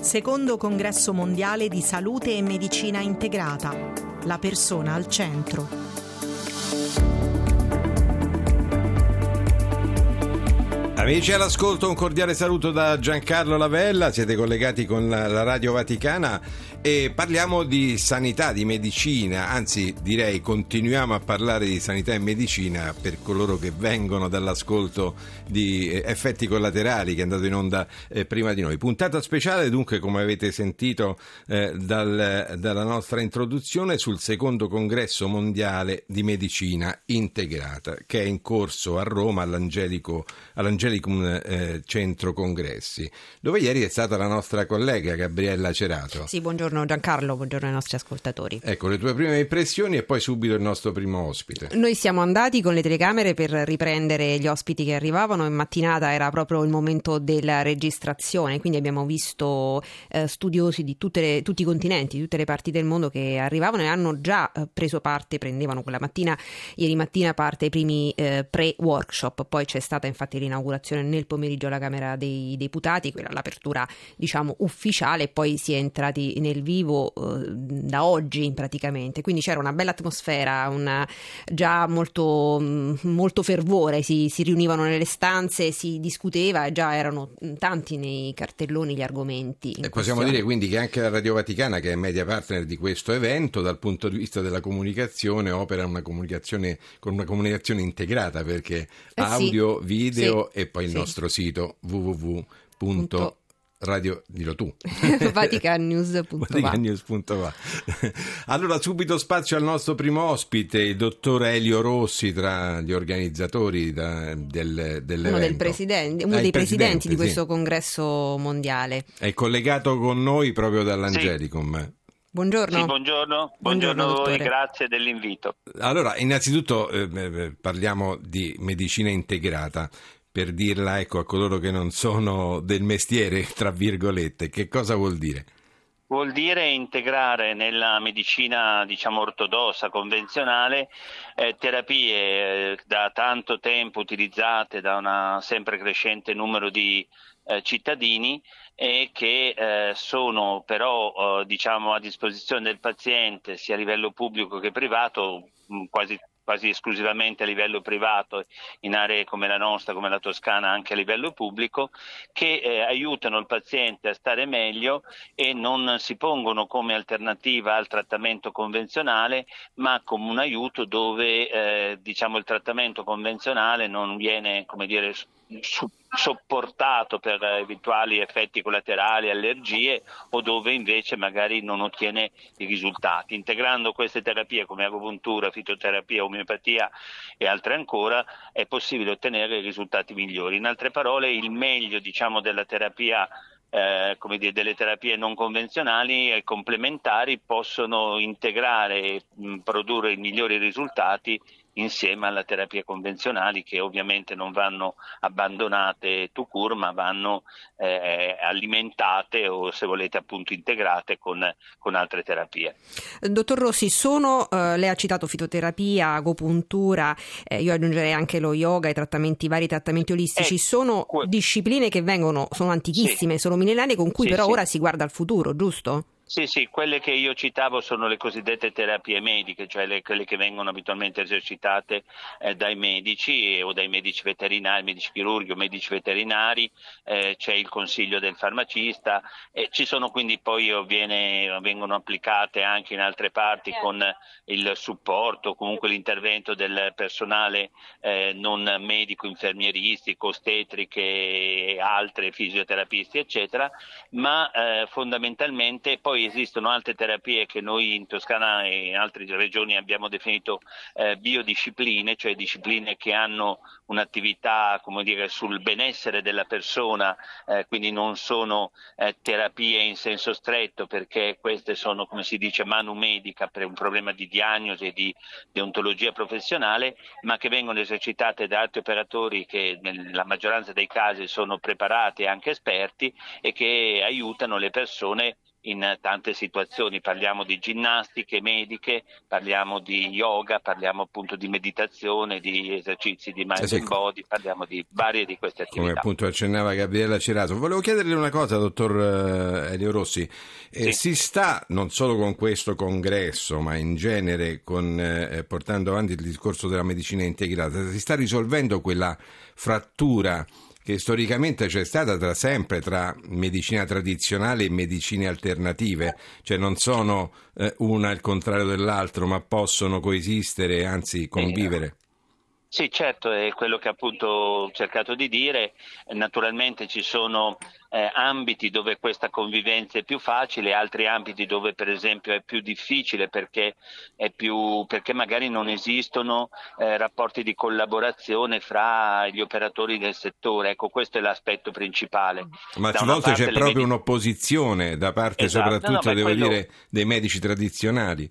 Secondo congresso mondiale di salute e medicina integrata. La persona al centro. Amici all'ascolto, un cordiale saluto da Giancarlo Lavella, siete collegati con la, Radio Vaticana e parliamo di sanità, di medicina, anzi direi continuiamo a parlare di sanità e medicina per coloro che vengono dall'ascolto di eh, effetti collaterali che è andato in onda eh, prima di noi. Puntata speciale dunque come avete sentito eh, dal, dalla nostra introduzione sul secondo congresso mondiale di medicina integrata che è in corso a Roma all'Angelico, all'Angelicum eh, Centro Congressi dove ieri è stata la nostra collega Gabriella Cerato. Sì, buongiorno buongiorno Giancarlo, buongiorno ai nostri ascoltatori. Ecco, le tue prime impressioni e poi subito il nostro primo ospite. Noi siamo andati con le telecamere per riprendere gli ospiti che arrivavano, in mattinata era proprio il momento della registrazione, quindi abbiamo visto eh, studiosi di le, tutti i continenti, di tutte le parti del mondo che arrivavano e hanno già eh, preso parte, prendevano quella mattina, ieri mattina parte ai primi eh, pre-workshop, poi c'è stata infatti l'inaugurazione nel pomeriggio alla Camera dei Deputati, quella l'apertura diciamo ufficiale poi si è entrati nel vivo eh, da oggi praticamente, quindi c'era una bella atmosfera, una, già molto, mm, molto fervore, si, si, riunivano nelle stanze, si discuteva, già erano tanti nei cartelloni gli argomenti. E possiamo dire quindi che anche la Radio Vaticana, che è media partner di questo evento, dal punto di vista della comunicazione, opera una comunicazione, con una comunicazione integrata perché eh audio, sì, video sì, e poi il sì. nostro sito www radio, dillo tu. Vaticannews.va. Vaticannews.va. allora, subito spazio al nostro primo ospite, il dottor Elio Rossi, tra gli organizzatori da, del, dell'evento. Uno, del presidente, uno ah, dei presidenti di questo sì. congresso mondiale. È collegato con noi proprio dall'Angelicum. Sì. Buongiorno. Sì, buongiorno. Buongiorno, buongiorno a voi, grazie dell'invito. Allora, innanzitutto eh, eh parliamo di medicina integrata per dirla ecco, a coloro che non sono del mestiere, tra virgolette, che cosa vuol dire? Vuol dire integrare nella medicina diciamo, ortodossa, convenzionale, eh, terapie eh, da tanto tempo utilizzate da un sempre crescente numero di eh, cittadini e che eh, sono però eh, diciamo, a disposizione del paziente sia a livello pubblico che privato quasi quasi esclusivamente a livello privato in aree come la nostra, come la Toscana, anche a livello pubblico, che eh, aiutano il paziente a stare meglio e non si pongono come alternativa al trattamento convenzionale, ma come un aiuto dove eh, diciamo, il trattamento convenzionale non viene come dire, su, sopportato per eventuali effetti collaterali, allergie o dove invece magari non ottiene i risultati. Integrando queste terapie come agopuntura, fitoterapia, omeopatia e altre ancora è possibile ottenere risultati migliori. In altre parole il meglio diciamo, della terapia eh, come dire, delle terapie non convenzionali e complementari possono integrare e produrre i migliori risultati insieme alle terapie convenzionali che ovviamente non vanno abbandonate to cure ma vanno eh, alimentate o se volete appunto integrate con, con altre terapie. Dottor Rossi, sono, eh, lei ha citato fitoterapia, agopuntura, eh, io aggiungerei anche lo yoga, i trattamenti, i vari trattamenti olistici, eh, sono que- discipline che vengono, sono antichissime, sì. sono millenarie con cui sì, però sì. ora si guarda al futuro, giusto? Sì, sì, quelle che io citavo sono le cosiddette terapie mediche, cioè le, quelle che vengono abitualmente esercitate eh, dai medici o dai medici veterinari, medici chirurghi o medici veterinari, eh, c'è il consiglio del farmacista e ci sono quindi poi viene, vengono applicate anche in altre parti certo. con il supporto, comunque l'intervento del personale eh, non medico, infermieristico, ostetriche e altre fisioterapisti, eccetera, ma eh, fondamentalmente poi esistono altre terapie che noi in Toscana e in altre regioni abbiamo definito eh, biodiscipline, cioè discipline che hanno un'attività dire, sul benessere della persona, eh, quindi non sono eh, terapie in senso stretto perché queste sono, come si dice, manu medica per un problema di diagnosi e di deontologia professionale, ma che vengono esercitate da altri operatori che nella maggioranza dei casi sono preparati e anche esperti e che aiutano le persone in tante situazioni, parliamo di ginnastiche mediche, parliamo di yoga, parliamo appunto di meditazione, di esercizi di mind Eh and body, parliamo di varie di queste Come attività. appunto accennava Gabriella Cerato. Volevo chiederle una cosa, dottor eh, Elio Rossi. Eh, Sì. Si sta, non solo con questo congresso, ma in genere con, eh, portando avanti il discorso della medicina integrata, si sta risolvendo quella frattura che storicamente c'è stata tra sempre tra medicina tradizionale e medicine alternative, cioè non sono eh, una al contrario dell'altro, ma possono coesistere, anzi convivere. Sì, certo, è quello che appunto ho cercato di dire. Naturalmente ci sono eh, ambiti dove questa convivenza è più facile, altri ambiti dove per esempio è più difficile perché, è più, perché magari non esistono eh, rapporti di collaborazione fra gli operatori del settore. Ecco, questo è l'aspetto principale. Ma Da a volte c'è proprio medi- un'opposizione da parte Esatto, soprattutto, no, ma devo quello- dire, dei medici tradizionali.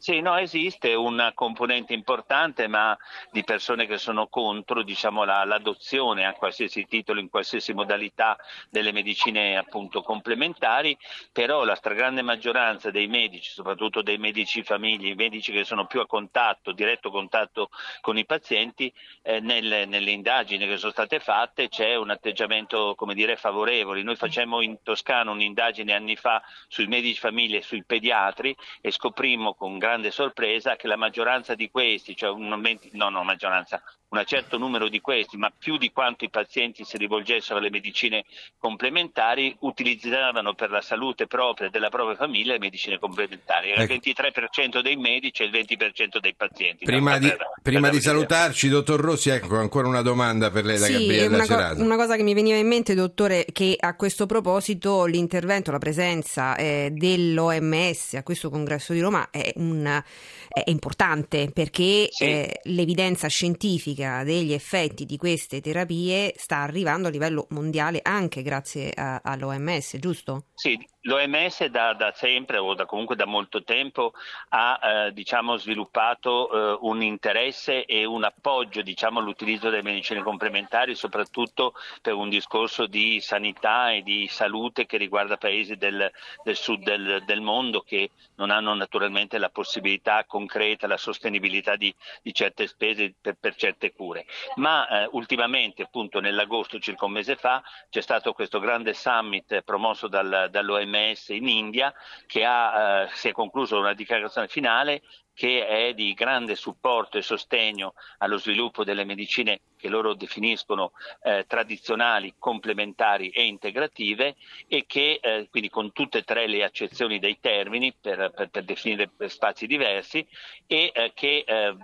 Sì, no, esiste una componente importante, ma di persone che sono contro diciamo, la- l'adozione a qualsiasi titolo, in qualsiasi modalità delle medicine appunto complementari, però la stragrande maggioranza dei medici, soprattutto dei medici famiglie, i medici che sono più a contatto, diretto contatto con i pazienti, eh, nelle, nelle indagini che sono state fatte c'è un atteggiamento dire favorevole. Noi facemmo in Toscana un'indagine anni fa sui medici famiglie e sui pediatri e scoprimmo con grande sorpresa che la maggioranza di questi, cioè un, venti- no, no, maggioranza, un certo numero di questi, ma più di quanto i pazienti si rivolgessero alle medicine complementari, utilizzavano per la salute propria e della propria famiglia le medicine complementari. Era Ecco. il 23% dei medici e il 20% dei pazienti. Prima di, per- prima di salutarci, dottor Rossi, ecco ancora una domanda per lei da Sì, Gabriella una, co- una cosa che mi veniva in mente, dottore, che a questo proposito l'intervento, la presenza eh, dell'OMS a questo congresso di Roma è, un- è importante perché Sì. eh, l'evidenza scientifica degli effetti di queste terapie sta arrivando a livello mondiale anche grazie a- all'OMS, giusto? Sì, l'OMS da, da sempre o da comunque da molto tempo ha eh, diciamo, sviluppato eh, un interesse e un appoggio diciamo, all'utilizzo delle medicine complementari, soprattutto per un discorso di sanità e di salute che riguarda paesi del, del sud del, del mondo che non hanno naturalmente la possibilità concreta, la sostenibilità di, di certe spese per, per certe cure. Ma eh, ultimamente, appunto nell'agosto, circa un mese fa, c'è stato questo grande summit promosso dal- dall'OMS in India che ha, eh, si è concluso una dichiarazione finale che è di grande supporto e sostegno allo sviluppo delle medicine che loro definiscono eh, tradizionali, complementari e integrative e che eh, quindi con tutte e tre le accezioni dei termini per, per- per definire spazi diversi e eh, che eh,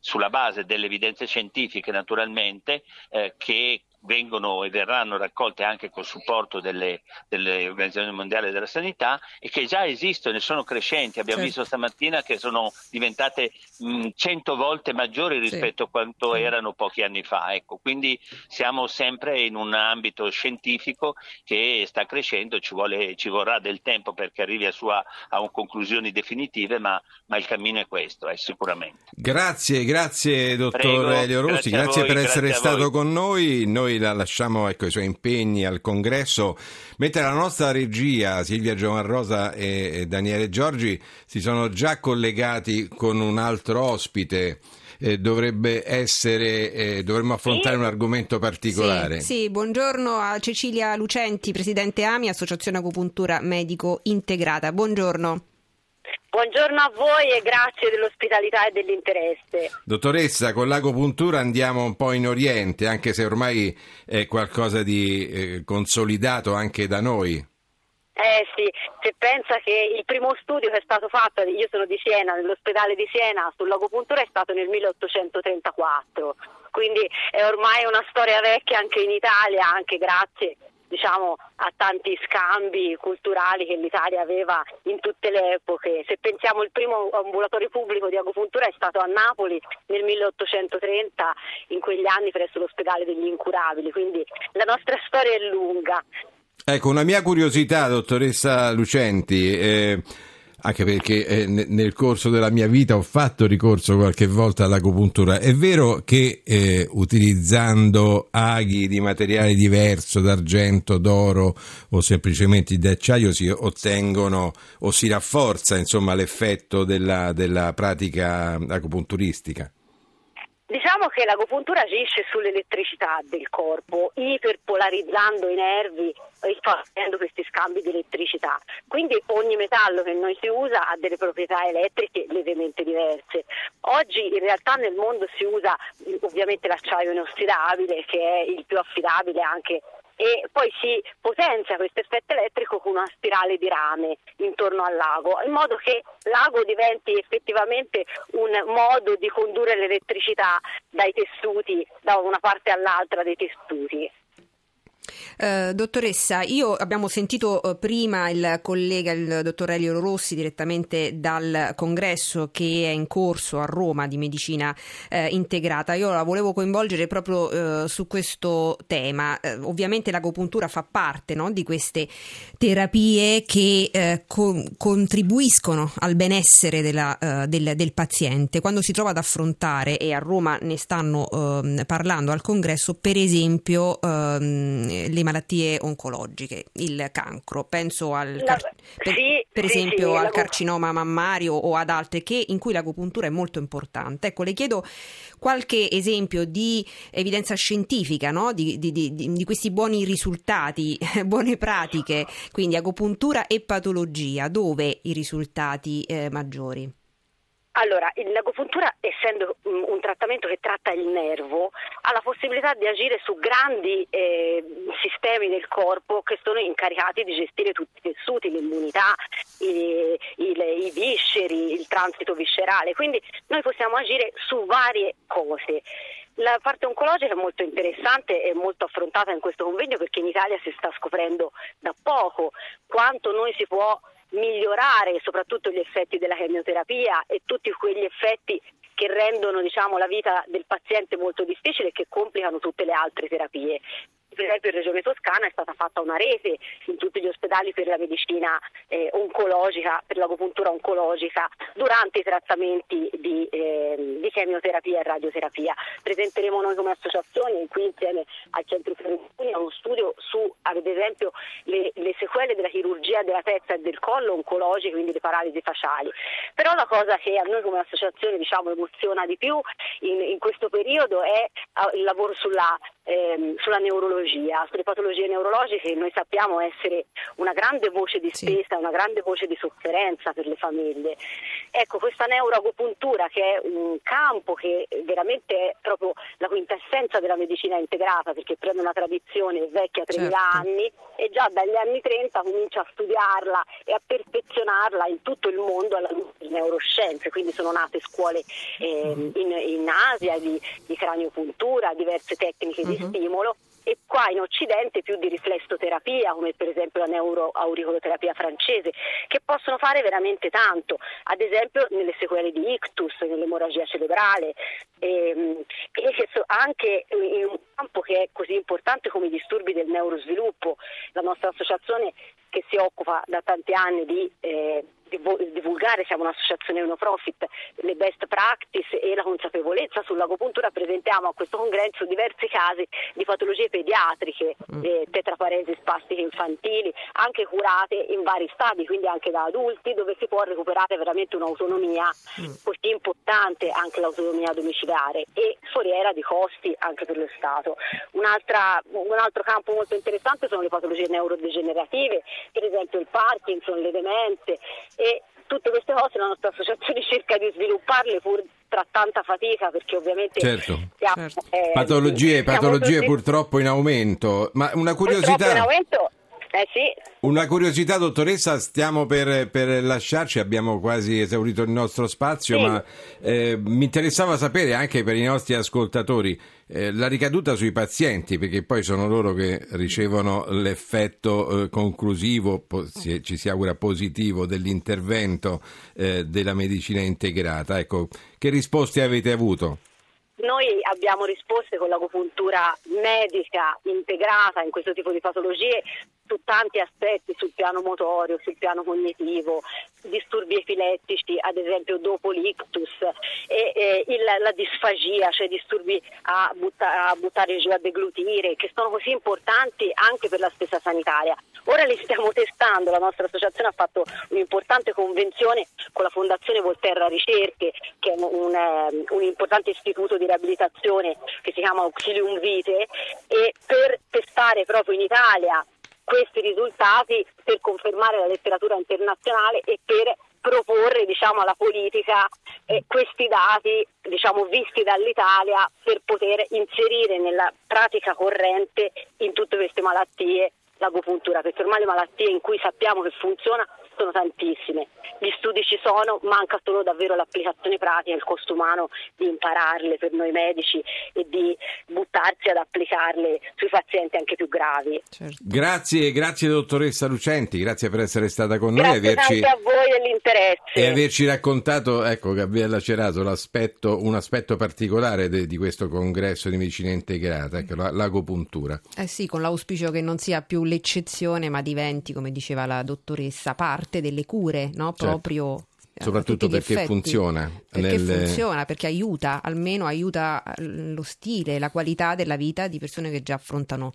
sulla base delle evidenze scientifiche naturalmente eh, che vengono e verranno raccolte anche col supporto delle, delle organizzazioni mondiali della sanità e che già esistono e sono crescenti. Abbiamo Certo. visto stamattina che sono diventate mh, 100 volte maggiori rispetto a quanto Sì. erano pochi anni fa. Ecco, quindi siamo sempre in un ambito scientifico che sta crescendo, ci, vuole, ci vorrà del tempo perché arrivi a, sua, a un- conclusioni definitive, ma, ma il cammino è questo, eh, sicuramente. Grazie, grazie dottor Prego, Elio Rossi, grazie grazie, voi, per essere grazie a stato con noi. Noi la lasciamo ecco, i suoi impegni al congresso, mentre la nostra regia Silvia Giovanrosa e e Daniele Giorgi si sono già collegati con un altro ospite. Eh, dovrebbe essere, eh, dovremmo affrontare un argomento particolare. Sì, sì, buongiorno a Cecilia Lucenti, presidente AMI, Associazione Acupuntura Medico Integrata. Buongiorno. Buongiorno a voi e grazie dell'ospitalità e dell'interesse. Dottoressa, con l'agopuntura andiamo un po' in Oriente, anche se ormai è qualcosa di eh, consolidato anche da noi. Eh sì, se pensa che il primo studio che è stato fatto, io sono di Siena, nell'ospedale di Siena, sull'agopuntura è stato nel 1834, quindi è ormai una storia vecchia anche in Italia, anche grazie diciamo, a tanti scambi culturali che l'Italia aveva in tutte le epoche. Se pensiamo il primo ambulatorio pubblico di agopuntura è stato a Napoli nel 1830, in quegli anni presso l'ospedale degli incurabili, quindi la nostra storia è lunga. Ecco, una mia curiosità, dottoressa Lucenti. eh, anche perché eh, nel corso della mia vita ho fatto ricorso qualche volta all'acupuntura. È vero che eh, utilizzando aghi di materiale diverso, d'argento, d'oro o semplicemente di acciaio si ottengono o si rafforza insomma, l'effetto della, della pratica acupunturistica? Diciamo che l'agopuntura agisce sull'elettricità del corpo, iperpolarizzando i nervi e facendo questi scambi di elettricità. Quindi ogni metallo che noi si usa ha delle proprietà elettriche lievemente diverse. Oggi in realtà nel mondo si usa ovviamente l'acciaio inossidabile che è il più affidabile anche e poi si potenzia questo effetto elettrico con una spirale di rame intorno al lago, in modo che l'ago diventi effettivamente un modo di condurre l'elettricità dai tessuti, da una parte all'altra dei tessuti. Eh, dottoressa, io abbiamo sentito eh, prima il collega, il dottor Elio Rossi, direttamente dal congresso che è in corso a Roma di medicina eh, integrata. Io la volevo coinvolgere proprio eh, su questo tema. Ovviamente l'agopuntura fa parte no, di queste terapie che co- contribuiscono al benessere della, del, del, paziente. Quando si trova ad affrontare, e a Roma ne stanno ehm, parlando al congresso, per esempio ehm, le malattie oncologiche, il cancro, penso al, car- per, sì, per sì, esempio sì, al carcinoma mammario o ad altre che, in cui l'agopuntura è molto importante. Ecco, le chiedo qualche esempio di evidenza scientifica no? di, di, di, di, questi buoni risultati, buone pratiche, quindi agopuntura e patologia, dove i risultati eh, maggiori? Allora, l'agopuntura, essendo un trattamento che tratta il nervo, ha la possibilità di agire su grandi eh, sistemi del corpo che sono incaricati di gestire tutti i tessuti, l'immunità, i, i, i visceri, il transito viscerale. Quindi noi possiamo agire su varie cose. La parte oncologica è molto interessante e molto affrontata in questo convegno perché in Italia si sta scoprendo da poco quanto noi si può migliorare soprattutto gli effetti della chemioterapia e tutti quegli effetti che rendono diciamo, la vita del paziente molto difficile e che complicano tutte le altre terapie per esempio in Regione Toscana è stata fatta una rete in tutti gli ospedali per la medicina eh, oncologica, per l'agopuntura oncologica durante i trattamenti di, eh, di, chemioterapia e radioterapia. Presenteremo noi come associazione qui insieme al Centro Ferrugini uno studio su ad esempio le, le, sequele della chirurgia della testa e del collo oncologiche, quindi le paralisi faciali. Però la cosa che a noi come associazione diciamo, emoziona di più in, in questo periodo è uh, il lavoro sulla, ehm, sulla neurologia neurologia, sulle patologie neurologiche che noi sappiamo essere una grande voce di spesa, sì. una grande voce di sofferenza per le famiglie. Ecco, questa neuroagopuntura che è un campo che veramente è proprio la quintessenza della medicina integrata perché prende una tradizione vecchia 3.000 certo. anni e già dagli anni 30 comincia a studiarla e a perfezionarla in tutto il mondo alla luce delle neuroscienze, quindi sono nate scuole eh, in, in, Asia di, di craniopuntura, diverse tecniche uh-huh. di mhm. stimolo e qua in Occidente più di riflessoterapia, come per esempio la neuroauricoloterapia francese, che possono fare veramente tanto, ad esempio nelle sequele di ictus, nell'emorragia cerebrale, ehm, e, e anche in un campo che è così importante come i disturbi del neurosviluppo. La nostra associazione che si occupa da tanti anni di eh, divulgare, siamo un'associazione no profit, le best practice e la consapevolezza sull'agopuntura, presentiamo a questo congresso diversi casi di patologie pediatriche, mm. eh, tetraparesi spastiche infantili, anche curate in vari stadi, quindi anche da adulti, dove si può recuperare veramente un'autonomia mm. così importante, anche l'autonomia domiciliare e foriera di costi anche per lo Stato. un altro campo molto interessante sono le patologie neurodegenerative, per esempio il Parkinson, le demenze e tutte queste cose la nostra associazione cerca di svilupparle pur tra tanta fatica perché ovviamente certo. Siamo, certo. Eh, patologie, patologie purtroppo in aumento ma una curiosità purtroppo in aumento eh sì. Una curiosità, dottoressa, stiamo per, per, lasciarci, abbiamo quasi esaurito il nostro spazio, sì. ma eh, mi interessava sapere anche per i nostri ascoltatori eh, la ricaduta sui pazienti, perché poi sono loro che ricevono l'effetto eh, conclusivo, po- si, ci si augura positivo, dell'intervento eh, della medicina integrata. Ecco, che risposte avete avuto? noi abbiamo risposte con l'agopuntura medica integrata in questo tipo di patologie su tanti aspetti, sul piano motorio, sul piano cognitivo, disturbi epilettici, ad esempio dopo l'ictus, e, e il, la disfagia, cioè disturbi a, butta, a buttare giù, a deglutire, che sono così importanti anche per la spesa sanitaria. Ora li stiamo testando, la nostra associazione ha fatto un'importante convenzione con la Fondazione Volterra Ricerche, che è un, un importante istituto di riabilitazione che si chiama Auxilium Vite, e per testare proprio in Italia questi risultati per confermare la letteratura internazionale e per proporre diciamo, alla politica eh, questi dati diciamo, visti dall'Italia per poter inserire nella pratica corrente in tutte queste malattie l'agopuntura, perché ormai le malattie in cui sappiamo che funziona sono tantissime. Gli studi ci sono, manca solo davvero l'applicazione pratica, il costo umano di impararle per noi medici e di buttarsi ad applicarle sui pazienti anche più gravi. Certo. Grazie, grazie dottoressa Lucenti, grazie per essere stata con grazie noi. Averci... a voi e l'interesse. E averci raccontato, ecco Gabriella Cerato, l'aspetto, un aspetto particolare de, di questo congresso di medicina integrata, ecco, l'agopuntura. Eh sì, con l'auspicio che non sia più l'eccezione ma diventi, come diceva la dottoressa, parte parte delle cure, no? certo. proprio eh, soprattutto perché effetti. funziona. Perché nel... funziona, perché aiuta, almeno aiuta lo stile, la qualità della vita di persone che già affrontano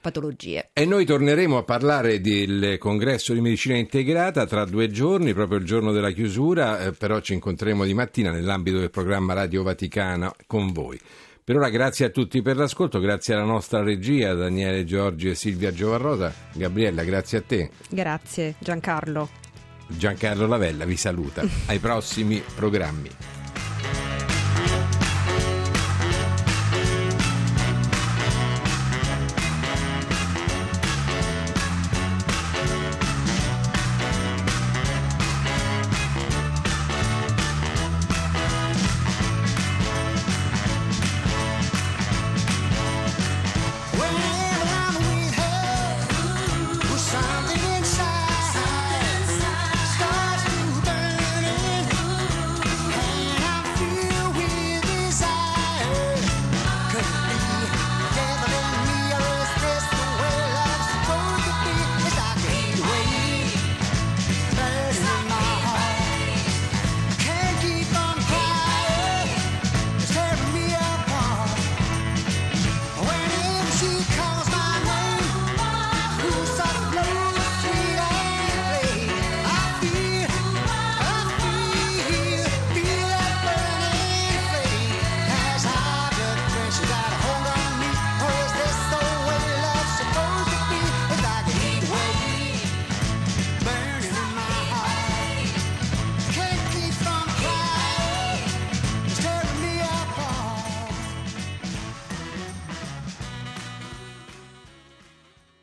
patologie. E noi torneremo a parlare del congresso di medicina integrata tra due giorni, proprio il giorno della chiusura, eh, però ci incontreremo di mattina nell'ambito del programma Radio Vaticana con voi. Per ora grazie a tutti per l'ascolto, grazie alla nostra regia Daniele Giorgi e Silvia Giovarrosa. Gabriella, grazie a te. Grazie Giancarlo. Giancarlo Lavella vi saluta. Ai prossimi programmi.